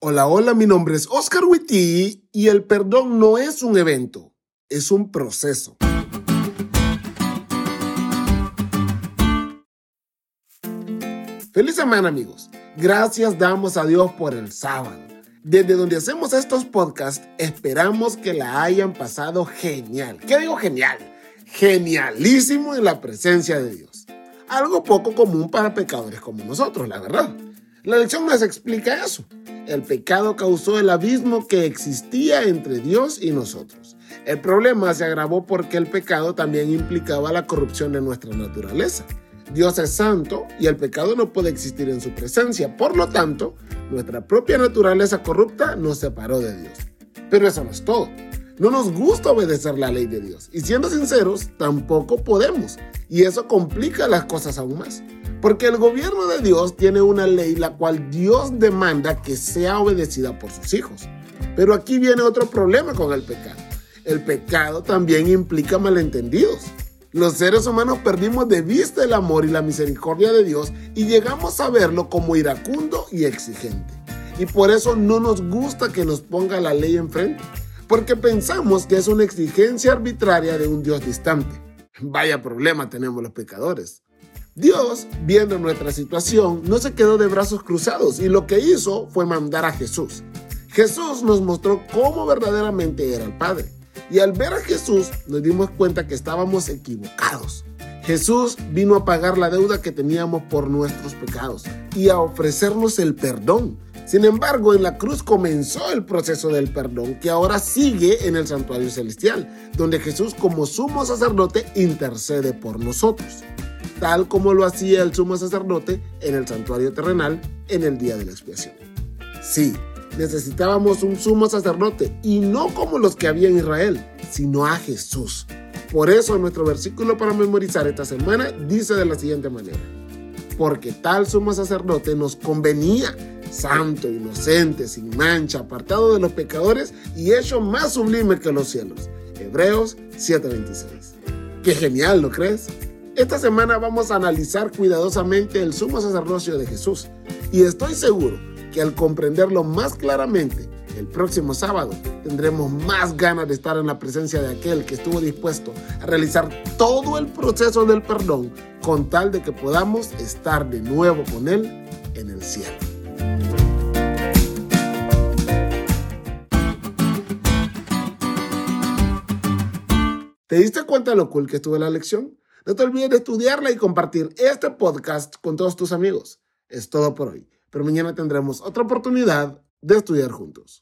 Hola, hola, mi nombre es Oscar Witty y el perdón no es un evento, es un proceso. Feliz semana amigos. Gracias damos a Dios por el sábado. Desde donde hacemos estos podcasts, esperamos que la hayan pasado genial. ¿Qué digo genial? Genialísimo en la presencia de Dios. Algo poco común para pecadores como nosotros, la verdad. La lección nos explica eso el pecado causó el abismo que existía entre Dios y nosotros. El problema se agravó porque el pecado también implicaba la corrupción de nuestra naturaleza. Dios es santo y el pecado no puede existir en su presencia. Por lo tanto, nuestra propia naturaleza corrupta nos separó de Dios. Pero eso no es todo. No nos gusta obedecer la ley de Dios. Y siendo sinceros, tampoco podemos. Y eso complica las cosas aún más. Porque el gobierno de Dios tiene una ley la cual Dios demanda que sea obedecida por sus hijos. Pero aquí viene otro problema con el pecado. El pecado también implica malentendidos. Los seres humanos perdimos de vista el amor y la misericordia de Dios y llegamos a verlo como iracundo y exigente. Y por eso no nos gusta que nos ponga la ley enfrente, porque pensamos que es una exigencia arbitraria de un Dios distante. Vaya problema tenemos los pecadores. Dios, viendo nuestra situación, no se quedó de brazos cruzados y lo que hizo fue mandar a Jesús. Jesús nos mostró cómo verdaderamente era el Padre. Y al ver a Jesús nos dimos cuenta que estábamos equivocados. Jesús vino a pagar la deuda que teníamos por nuestros pecados y a ofrecernos el perdón. Sin embargo, en la cruz comenzó el proceso del perdón que ahora sigue en el santuario celestial, donde Jesús como sumo sacerdote intercede por nosotros tal como lo hacía el sumo sacerdote en el santuario terrenal en el día de la expiación. Sí, necesitábamos un sumo sacerdote y no como los que había en Israel, sino a Jesús. Por eso nuestro versículo para memorizar esta semana dice de la siguiente manera. Porque tal sumo sacerdote nos convenía, santo, inocente, sin mancha, apartado de los pecadores y hecho más sublime que los cielos. Hebreos 7:26. Qué genial, ¿lo crees? Esta semana vamos a analizar cuidadosamente el sumo sacerdocio de Jesús y estoy seguro que al comprenderlo más claramente, el próximo sábado tendremos más ganas de estar en la presencia de aquel que estuvo dispuesto a realizar todo el proceso del perdón con tal de que podamos estar de nuevo con Él en el cielo. ¿Te diste cuenta de lo cool que estuvo la lección? No te olvides de estudiarla y compartir este podcast con todos tus amigos. Es todo por hoy, pero mañana tendremos otra oportunidad de estudiar juntos.